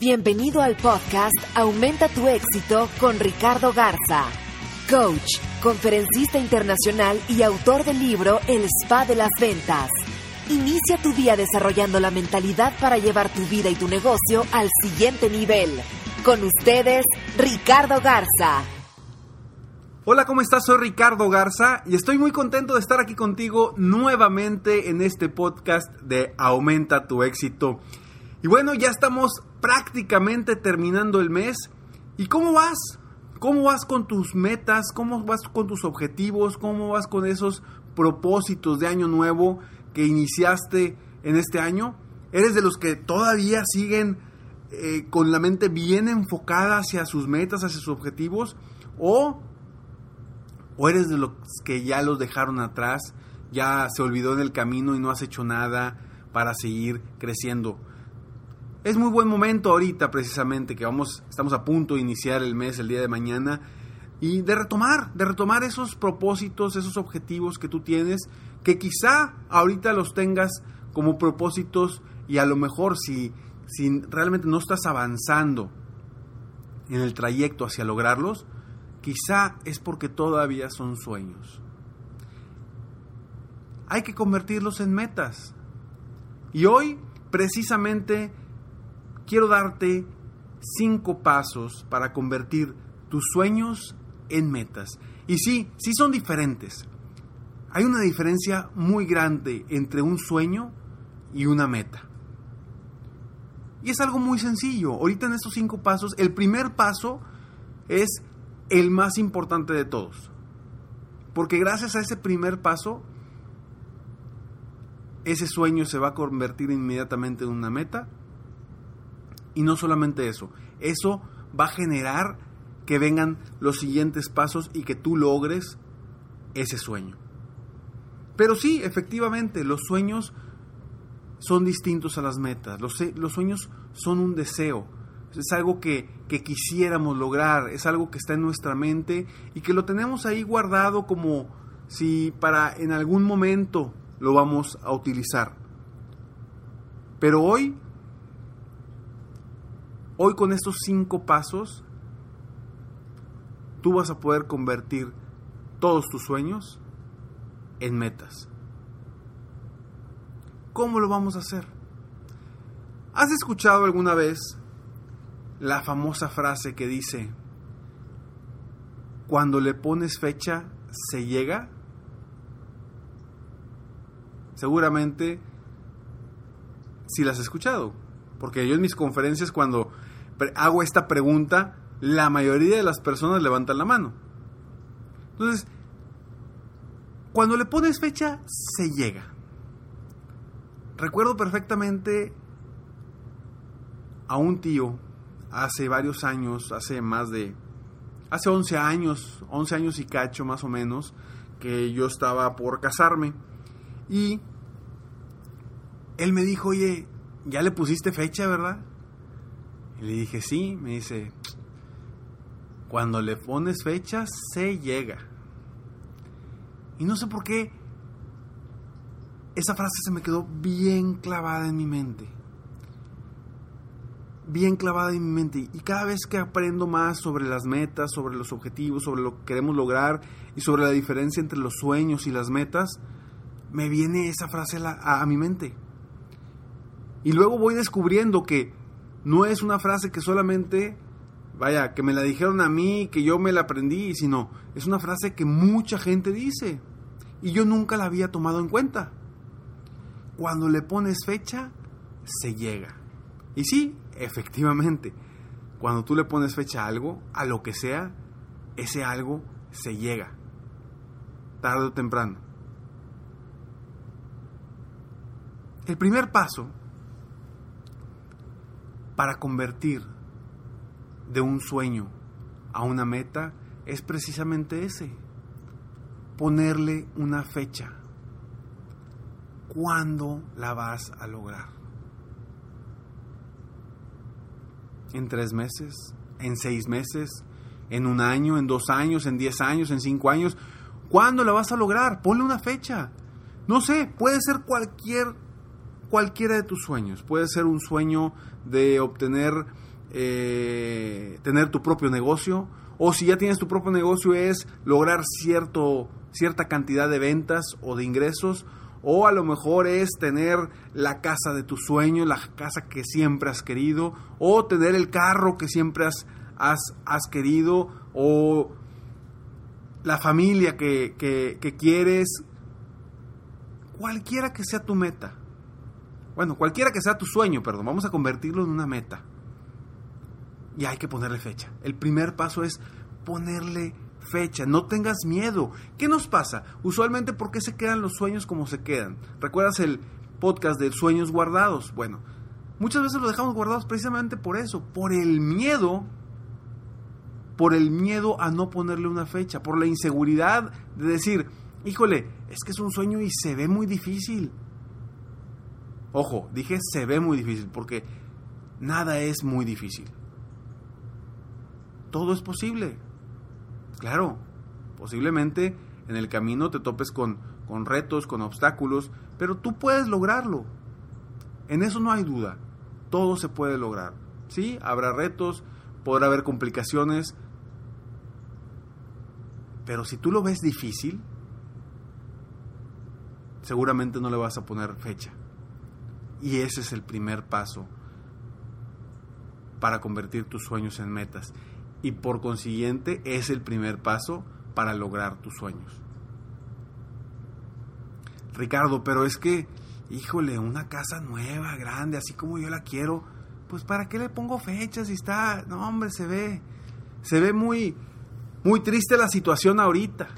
Bienvenido al podcast Aumenta tu éxito con Ricardo Garza, coach, conferencista internacional y autor del libro El Spa de las Ventas. Inicia tu día desarrollando la mentalidad para llevar tu vida y tu negocio al siguiente nivel. Con ustedes, Ricardo Garza. Hola, ¿cómo estás? Soy Ricardo Garza y estoy muy contento de estar aquí contigo nuevamente en este podcast de Aumenta tu éxito. Y bueno, ya estamos prácticamente terminando el mes. ¿Y cómo vas? ¿Cómo vas con tus metas? ¿Cómo vas con tus objetivos? ¿Cómo vas con esos propósitos de año nuevo que iniciaste en este año? ¿Eres de los que todavía siguen eh, con la mente bien enfocada hacia sus metas, hacia sus objetivos? ¿O, ¿O eres de los que ya los dejaron atrás, ya se olvidó en el camino y no has hecho nada para seguir creciendo? Es muy buen momento ahorita precisamente que vamos, estamos a punto de iniciar el mes el día de mañana y de retomar, de retomar esos propósitos, esos objetivos que tú tienes, que quizá ahorita los tengas como propósitos y a lo mejor si, si realmente no estás avanzando en el trayecto hacia lograrlos, quizá es porque todavía son sueños. Hay que convertirlos en metas. Y hoy, precisamente, quiero darte cinco pasos para convertir tus sueños en metas. Y sí, sí son diferentes. Hay una diferencia muy grande entre un sueño y una meta. Y es algo muy sencillo. Ahorita en estos cinco pasos, el primer paso es el más importante de todos. Porque gracias a ese primer paso, ese sueño se va a convertir inmediatamente en una meta y no solamente eso, eso va a generar que vengan los siguientes pasos y que tú logres ese sueño. Pero sí, efectivamente, los sueños son distintos a las metas. Los, sueños son un deseo. Es algo que, que, quisiéramos lograr, es algo que está en nuestra mente y que lo tenemos ahí guardado como si para en algún momento lo vamos a utilizar. Pero hoy Hoy con estos cinco pasos, tú vas a poder convertir todos tus sueños en metas. ¿Cómo lo vamos a hacer? ¿Has escuchado alguna vez la famosa frase que dice, cuando le pones fecha, se llega? Seguramente si las has escuchado, porque yo en mis conferencias cuando hago esta pregunta, la mayoría de las personas levantan la mano. Entonces, cuando le pones fecha, se llega. Recuerdo perfectamente a un tío hace varios años, hace más de, hace 11 años, 11 años y cacho más o menos, que yo estaba por casarme. Y él me dijo, oye, ya le pusiste fecha, ¿verdad? Y le dije, sí, me dice, cuando le pones fecha, se llega. Y no sé por qué esa frase se me quedó bien clavada en mi mente. Bien clavada en mi mente. Y cada vez que aprendo más sobre las metas, sobre los objetivos, sobre lo que queremos lograr y sobre la diferencia entre los sueños y las metas, me viene esa frase a, a mi mente. Y luego voy descubriendo que no es una frase que solamente, vaya, que me la dijeron a mí, que yo me la aprendí, sino es una frase que mucha gente dice y yo nunca la había tomado en cuenta. Cuando le pones fecha, se llega. Y sí, efectivamente, cuando tú le pones fecha a algo, a lo que sea, ese algo se llega, tarde o temprano. El primer paso para convertir de un sueño a una meta es precisamente ese, ponerle una fecha. ¿Cuándo la vas a lograr? ¿En tres meses? ¿En seis meses? ¿En un año? ¿En dos años? ¿En diez años? ¿En cinco años? ¿Cuándo la vas a lograr? Ponle una fecha. No sé, puede ser cualquier, cualquiera de tus sueños. Puede ser un sueño de obtener, eh, tener tu propio negocio. O si ya tienes tu propio negocio es lograr cierto, cierta cantidad de ventas o de ingresos o a lo mejor es tener la casa de tus sueños, la casa que siempre has querido, o tener el carro que siempre has, has, querido, o la familia que, que quieres, cualquiera que sea tu meta. Bueno, cualquiera que sea tu sueño, perdón, vamos a convertirlo en una meta. Y hay que ponerle fecha. El primer paso es ponerle fecha, no tengas miedo. ¿Qué nos pasa? Usualmente, ¿por qué se quedan los sueños como se quedan? ¿Recuerdas el podcast de sueños guardados? Bueno, muchas veces los dejamos guardados precisamente por eso, por el miedo, por el miedo a no ponerle una fecha, por la inseguridad de decir, híjole, es que es un sueño y se ve muy difícil. Ojo, dije se ve muy difícil porque nada es muy difícil. Todo es posible. Claro, posiblemente en el camino te topes con, con retos, con obstáculos, pero tú puedes lograrlo. En eso no hay duda. Todo se puede lograr. Sí, habrá retos, podrá haber complicaciones, pero si tú lo ves difícil, seguramente no le vas a poner fecha. Y ese es el primer paso para convertir tus sueños en metas y por consiguiente es el primer paso para lograr tus sueños. Ricardo, pero es que, híjole, una casa nueva, grande, así como yo la quiero, pues ¿para qué le pongo fechas si está, no hombre, se ve, se ve muy, muy triste la situación ahorita.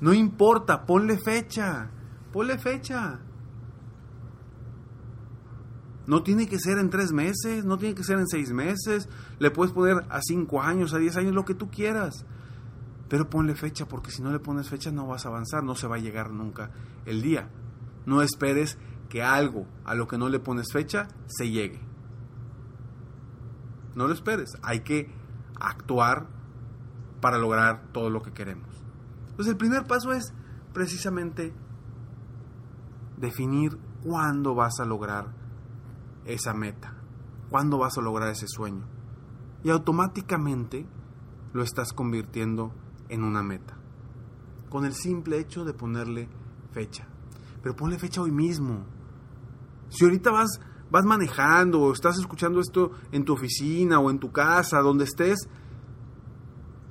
No importa, ponle fecha, ponle fecha. No tiene que ser en tres meses, no tiene que ser en seis meses. Le puedes poner a cinco años, a diez años, lo que tú quieras. Pero ponle fecha, porque si no le pones fecha no vas a avanzar, no se va a llegar nunca el día. No esperes que algo a lo que no le pones fecha se llegue. No lo esperes, hay que actuar para lograr todo lo que queremos. Entonces el primer paso es precisamente definir cuándo vas a lograr esa meta? ¿Cuándo vas a lograr ese sueño? Y automáticamente lo estás convirtiendo en una meta. Con el simple hecho de ponerle fecha. Pero ponle fecha hoy mismo. Si ahorita vas, vas manejando o estás escuchando esto en tu oficina o en tu casa, donde estés,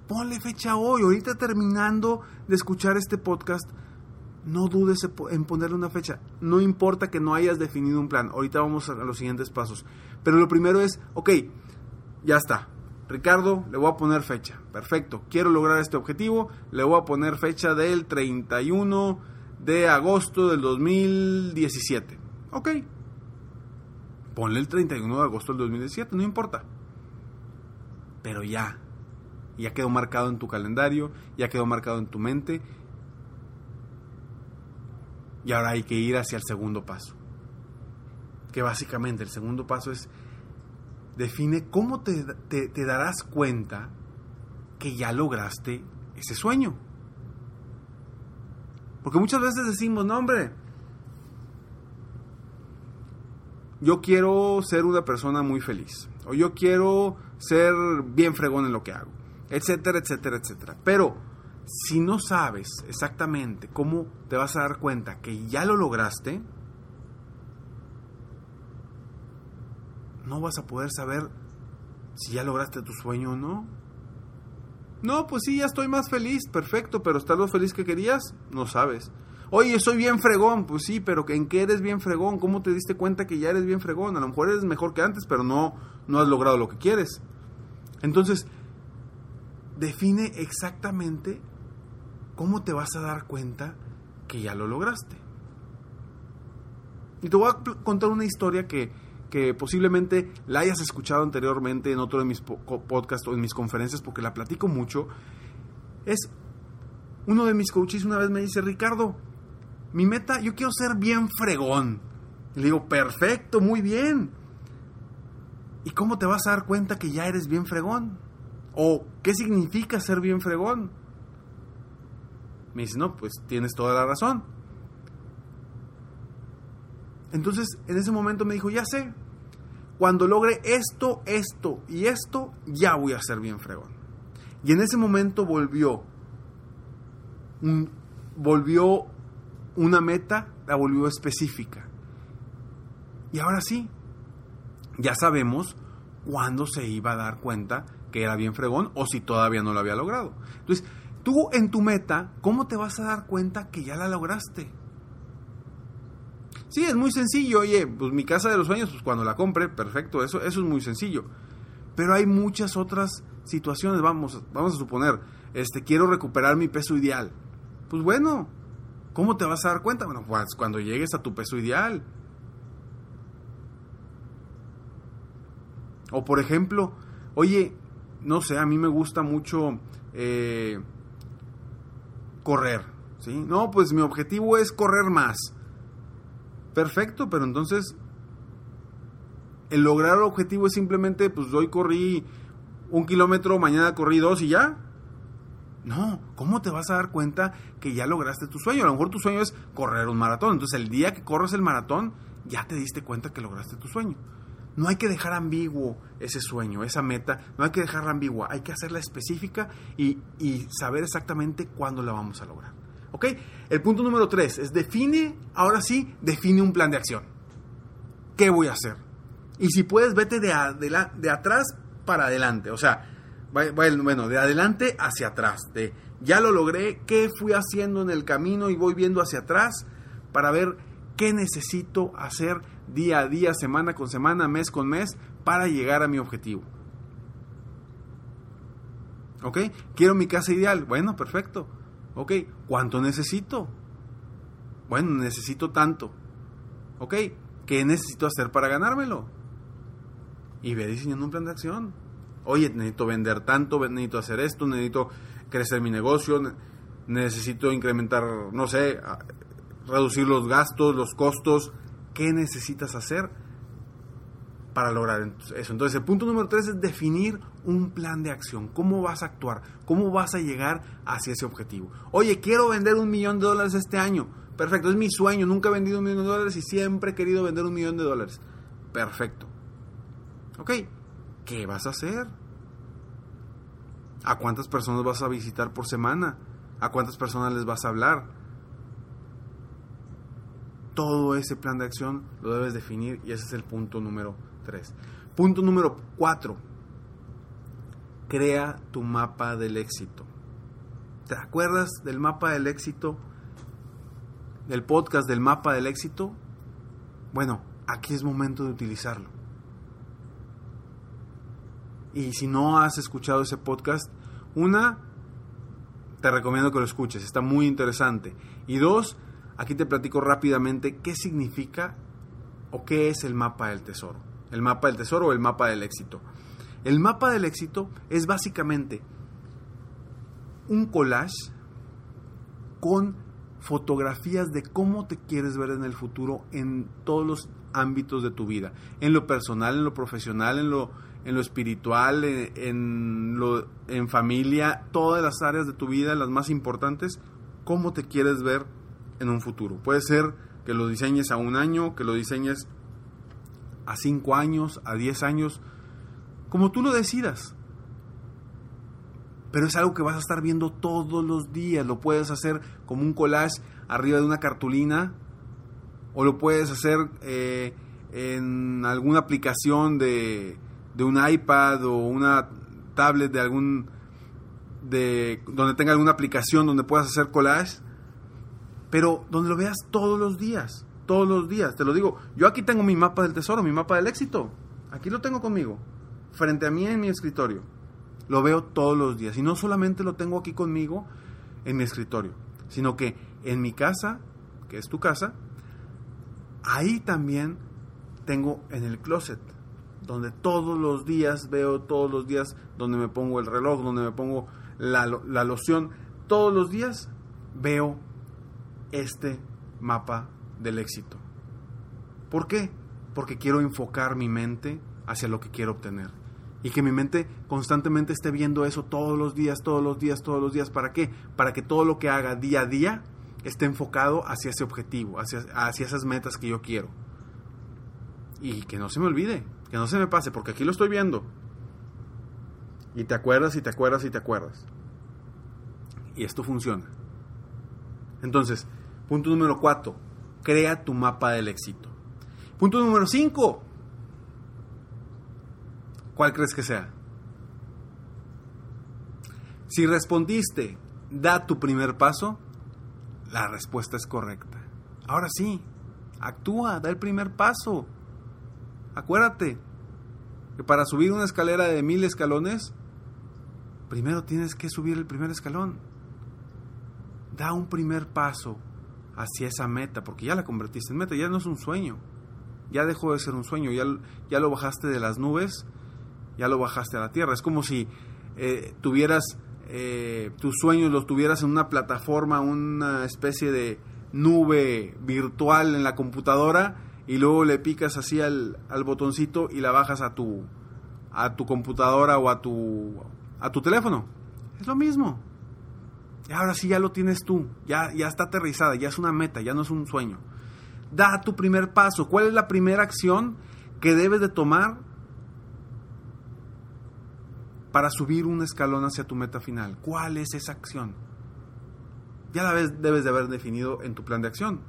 ponle fecha hoy. Ahorita terminando de escuchar este podcast, no dudes en ponerle una fecha. No importa que no hayas definido un plan. Ahorita vamos a los siguientes pasos. Pero lo primero es, ok, ya está. Ricardo, le voy a poner fecha. Perfecto. Quiero lograr este objetivo. Le voy a poner fecha del 31 de agosto del 2017. Ok. Ponle el 31 de agosto del 2017, no importa. Pero ya. Ya quedó marcado en tu calendario, ya quedó marcado en tu mente y ahora hay que ir hacia el segundo paso. Que básicamente el segundo paso es, define cómo te, darás cuenta que ya lograste ese sueño. Porque muchas veces decimos, no hombre, yo quiero ser una persona muy feliz. O yo quiero ser bien fregón en lo que hago. Etcétera, etcétera, etcétera. Pero si no sabes exactamente cómo te vas a dar cuenta que ya lo lograste, no vas a poder saber si ya lograste tu sueño o no. No, pues sí, ya estoy más feliz, perfecto, pero ¿estás lo feliz que querías? No sabes. Oye, soy bien fregón, pues sí, pero ¿en qué eres bien fregón? ¿Cómo te diste cuenta que ya eres bien fregón? A lo mejor eres mejor que antes, pero no, no has logrado lo que quieres. Entonces, define exactamente cómo te vas a dar cuenta que ya lo lograste. Y te voy a contar una historia que, que posiblemente la hayas escuchado anteriormente en otro de mis podcasts o en mis conferencias porque la platico mucho. Es uno de mis coaches una vez me dice, Ricardo, mi meta, yo quiero ser bien fregón. Y le digo, perfecto, muy bien. ¿Y cómo te vas a dar cuenta que ya eres bien fregón? ¿O qué significa ser bien fregón? Me dice, no, pues tienes toda la razón. Entonces, en ese momento me dijo, ya sé, cuando logre esto, esto y esto, ya voy a ser bien fregón. Y en ese momento volvió, volvió una meta, la volvió específica. Y ahora sí, ya sabemos cuándo se iba a dar cuenta que era bien fregón o si todavía no lo había logrado. Entonces, tú en tu meta, ¿cómo te vas a dar cuenta que ya la lograste? Sí, es muy sencillo. Oye, pues mi casa de los sueños, pues cuando la compre, perfecto, eso, eso es muy sencillo. Pero hay muchas otras situaciones, vamos, vamos a suponer, este, quiero recuperar mi peso ideal. Pues bueno, ¿cómo te vas a dar cuenta? Bueno, pues cuando llegues a tu peso ideal. O por ejemplo, oye, no sé, a mí me gusta mucho eh, correr, ¿sí? No, pues mi objetivo es correr más. Perfecto, pero entonces el lograr el objetivo es simplemente, pues hoy corrí un kilómetro, mañana corrí dos y ya. No, ¿cómo te vas a dar cuenta que ya lograste tu sueño? A lo mejor tu sueño es correr un maratón. Entonces el día que corres el maratón, ya te diste cuenta que lograste tu sueño. No hay que dejar ambiguo ese sueño, esa meta, no hay que dejarla ambigua, hay que hacerla específica y, y saber exactamente cuándo la vamos a lograr. El punto número tres es define, ahora sí, define un plan de acción. ¿Qué voy a hacer? Y si puedes, vete de, de atrás para adelante. O sea, bueno, de adelante hacia atrás. De ya lo logré, qué fui haciendo en el camino y voy viendo hacia atrás para ver qué necesito hacer día a día, semana con semana, mes con mes para llegar a mi objetivo. ¿Ok? Quiero mi casa ideal. Bueno, perfecto. Ok, ¿cuánto necesito? Bueno, necesito tanto. Ok, ¿qué necesito hacer para ganármelo? Y ve diseñando un plan de acción. Oye, necesito vender tanto, necesito hacer esto, necesito crecer mi negocio, necesito incrementar, no sé, reducir los gastos, los costos. ¿Qué necesitas hacer para lograr eso? Entonces, el punto número tres es definir un plan de acción. ¿Cómo vas a actuar? ¿Cómo vas a llegar hacia ese objetivo? Oye, quiero vender un millón de dólares este año. Perfecto, es mi sueño. Nunca he vendido un millón de dólares y siempre he querido vender un millón de dólares. Perfecto. Ok, ¿qué vas a hacer? ¿A cuántas personas vas a visitar por semana? ¿A cuántas personas les vas a hablar? Todo ese plan de acción lo debes definir y ese es el punto número 3. Punto número 4 crea tu mapa del éxito. ¿Te acuerdas del mapa del éxito? Del podcast del mapa del éxito. Bueno, aquí es momento de utilizarlo. Y si no has escuchado ese podcast, una, te recomiendo que lo escuches, está muy interesante. Y dos, aquí te platico rápidamente qué significa o qué es el mapa del tesoro. El mapa del tesoro o el mapa del éxito. El mapa del éxito es básicamente un collage con fotografías de cómo te quieres ver en el futuro en todos los ámbitos de tu vida, en lo personal, en lo profesional, en lo, en lo espiritual, en, lo, en familia, todas las áreas de tu vida, las más importantes, cómo te quieres ver en un futuro. Puede ser que lo diseñes a un año, que lo diseñes a cinco años, a diez años, como tú lo decidas. Pero es algo que vas a estar viendo todos los días. Lo puedes hacer como un collage arriba de una cartulina o lo puedes hacer eh, en alguna aplicación de, de un iPad o una tablet de algún de donde tenga alguna aplicación donde puedas hacer collage, pero donde lo veas todos los días, todos los días. Te lo digo, yo aquí tengo mi mapa del tesoro, mi mapa del éxito. Aquí lo tengo conmigo, frente a mí en mi escritorio. Lo veo todos los días y no solamente lo tengo aquí conmigo en mi escritorio, sino que en mi casa, que es tu casa, ahí también tengo en el closet donde todos los días veo, todos los días donde me pongo el reloj, donde me pongo la, loción, todos los días veo este mapa del éxito. ¿Por qué? Porque quiero enfocar mi mente hacia lo que quiero obtener. Y que mi mente constantemente esté viendo eso todos los días, todos los días, todos los días. ¿Para qué? Para que todo lo que haga día a día esté enfocado hacia ese objetivo, hacia, hacia esas metas que yo quiero. Y que no se me olvide, que no se me pase, porque aquí lo estoy viendo. Y te acuerdas y te acuerdas y te acuerdas. Y esto funciona. Entonces, punto número 4, crea tu mapa del éxito. Punto número 5, ¿cuál crees que sea? Si respondiste, da tu primer paso, la respuesta es correcta. Ahora sí, actúa, da el primer paso. Acuérdate que para subir una escalera de mil escalones, primero tienes que subir el primer escalón. Da un primer paso hacia esa meta, porque ya la convertiste en meta, ya no es un sueño, ya dejó de ser un sueño, ya, ya lo bajaste de las nubes, ya lo bajaste a la tierra. Es como si eh, tuvieras eh, tus sueños, los tuvieras en una plataforma, una especie de nube virtual en la computadora y luego le picas así al, al botoncito y la bajas a tu, a tu computadora o a tu, a tu teléfono. Es lo mismo. Ahora sí ya lo tienes tú, ya, ya está aterrizada, ya es una meta, ya no es un sueño. Da tu primer paso. ¿Cuál es la primera acción que debes de tomar para subir un escalón hacia tu meta final? ¿Cuál es esa acción? Ya la debes de haber definido en tu plan de acción.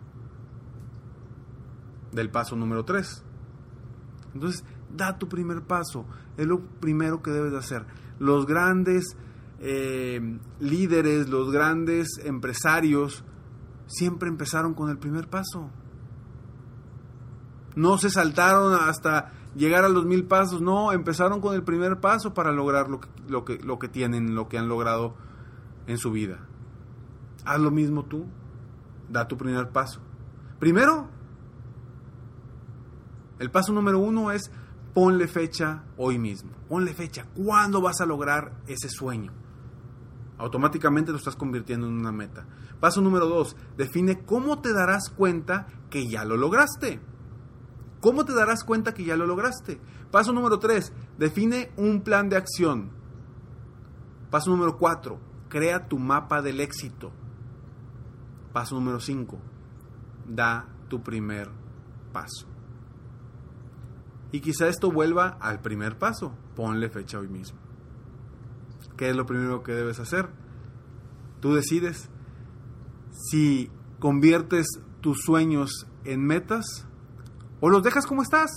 Del paso número 3. Entonces, da tu primer paso. Es lo primero que debes de hacer. Los grandes eh, líderes, los grandes empresarios, siempre empezaron con el primer paso. No se saltaron hasta llegar a los mil pasos, no, empezaron con el primer paso para lograr lo que, lo que, lo que tienen, lo que han logrado en su vida. Haz lo mismo tú, da tu primer paso. Primero, el paso número uno es ponle fecha hoy mismo. Ponle fecha. ¿Cuándo vas a lograr ese sueño? Automáticamente lo estás convirtiendo en una meta. Paso número dos, define cómo te darás cuenta que ya lo lograste. ¿Cómo te darás cuenta que ya lo lograste? Paso número tres, define un plan de acción. Paso número cuatro, crea tu mapa del éxito. Paso número cinco, da tu primer paso. Y quizá esto vuelva al primer paso, ponle fecha hoy mismo. ¿Qué es lo primero que debes hacer? Tú decides si conviertes tus sueños en metas o los dejas como estás.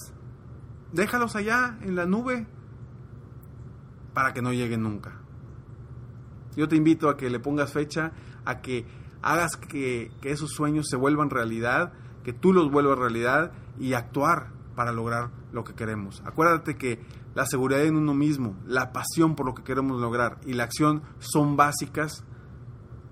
Déjalos allá en la nube para que no lleguen nunca. Yo te invito a que le pongas fecha, a que hagas que, esos sueños se vuelvan realidad, que tú los vuelvas realidad y actuar para lograr lo que queremos. Acuérdate que la seguridad en uno mismo, la pasión por lo que queremos lograr y la acción son básicas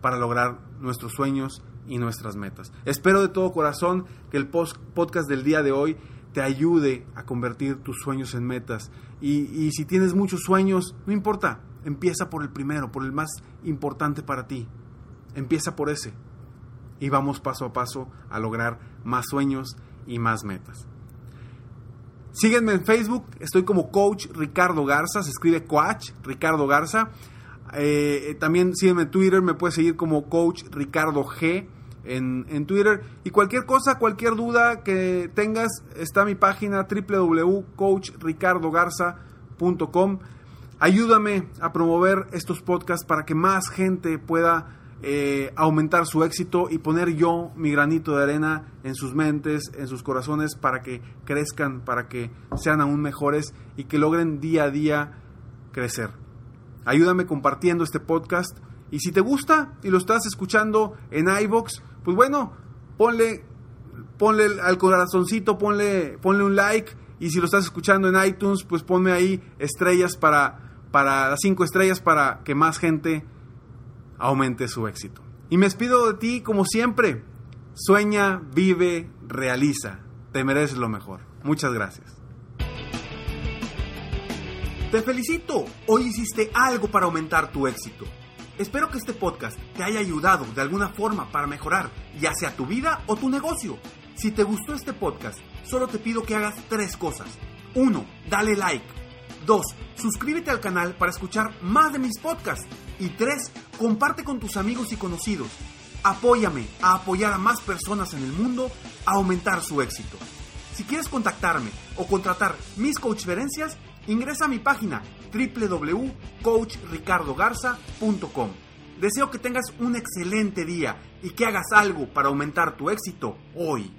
para lograr nuestros sueños y nuestras metas. Espero de todo corazón que el podcast del día de hoy te ayude a convertir tus sueños en metas. Y, si tienes muchos sueños, no importa, empieza por el primero, por el más importante para ti. Empieza por ese. Y vamos paso a paso a lograr más sueños y más metas. Sígueme en Facebook, estoy como Coach Ricardo Garza, se escribe Coach Ricardo Garza. Eh, también sígueme en Twitter, me puedes seguir como Coach Ricardo G en, en, Twitter. Y cualquier cosa, cualquier duda que tengas, está mi página www.coachricardogarza.com. Ayúdame a promover estos podcasts para que más gente pueda eh, aumentar su éxito y poner yo mi granito de arena en sus mentes, en sus corazones, para que crezcan, para que sean aún mejores y que logren día a día crecer. Ayúdame compartiendo este podcast y si te gusta y lo estás escuchando en iBox, pues bueno, ponle, ponle al corazoncito, ponle, ponle un like y si lo estás escuchando en iTunes, pues ponme ahí estrellas para, para las cinco estrellas para que más gente aumente su éxito. Y me despido de ti como siempre. Sueña, vive, realiza. Te mereces lo mejor. Muchas gracias. Te felicito. Hoy hiciste algo para aumentar tu éxito. Espero que este podcast te haya ayudado de alguna forma para mejorar ya sea tu vida o tu negocio. Si te gustó este podcast, solo te pido que hagas tres cosas. 1. Dale like. 2. Suscríbete al canal para escuchar más de mis podcasts. Y 3. Comparte con tus amigos y conocidos. Apóyame a apoyar a más personas en el mundo a aumentar su éxito. Si quieres contactarme o contratar mis coachferencias, ingresa a mi página www.coachricardogarza.com. Deseo que tengas un excelente día y que hagas algo para aumentar tu éxito hoy.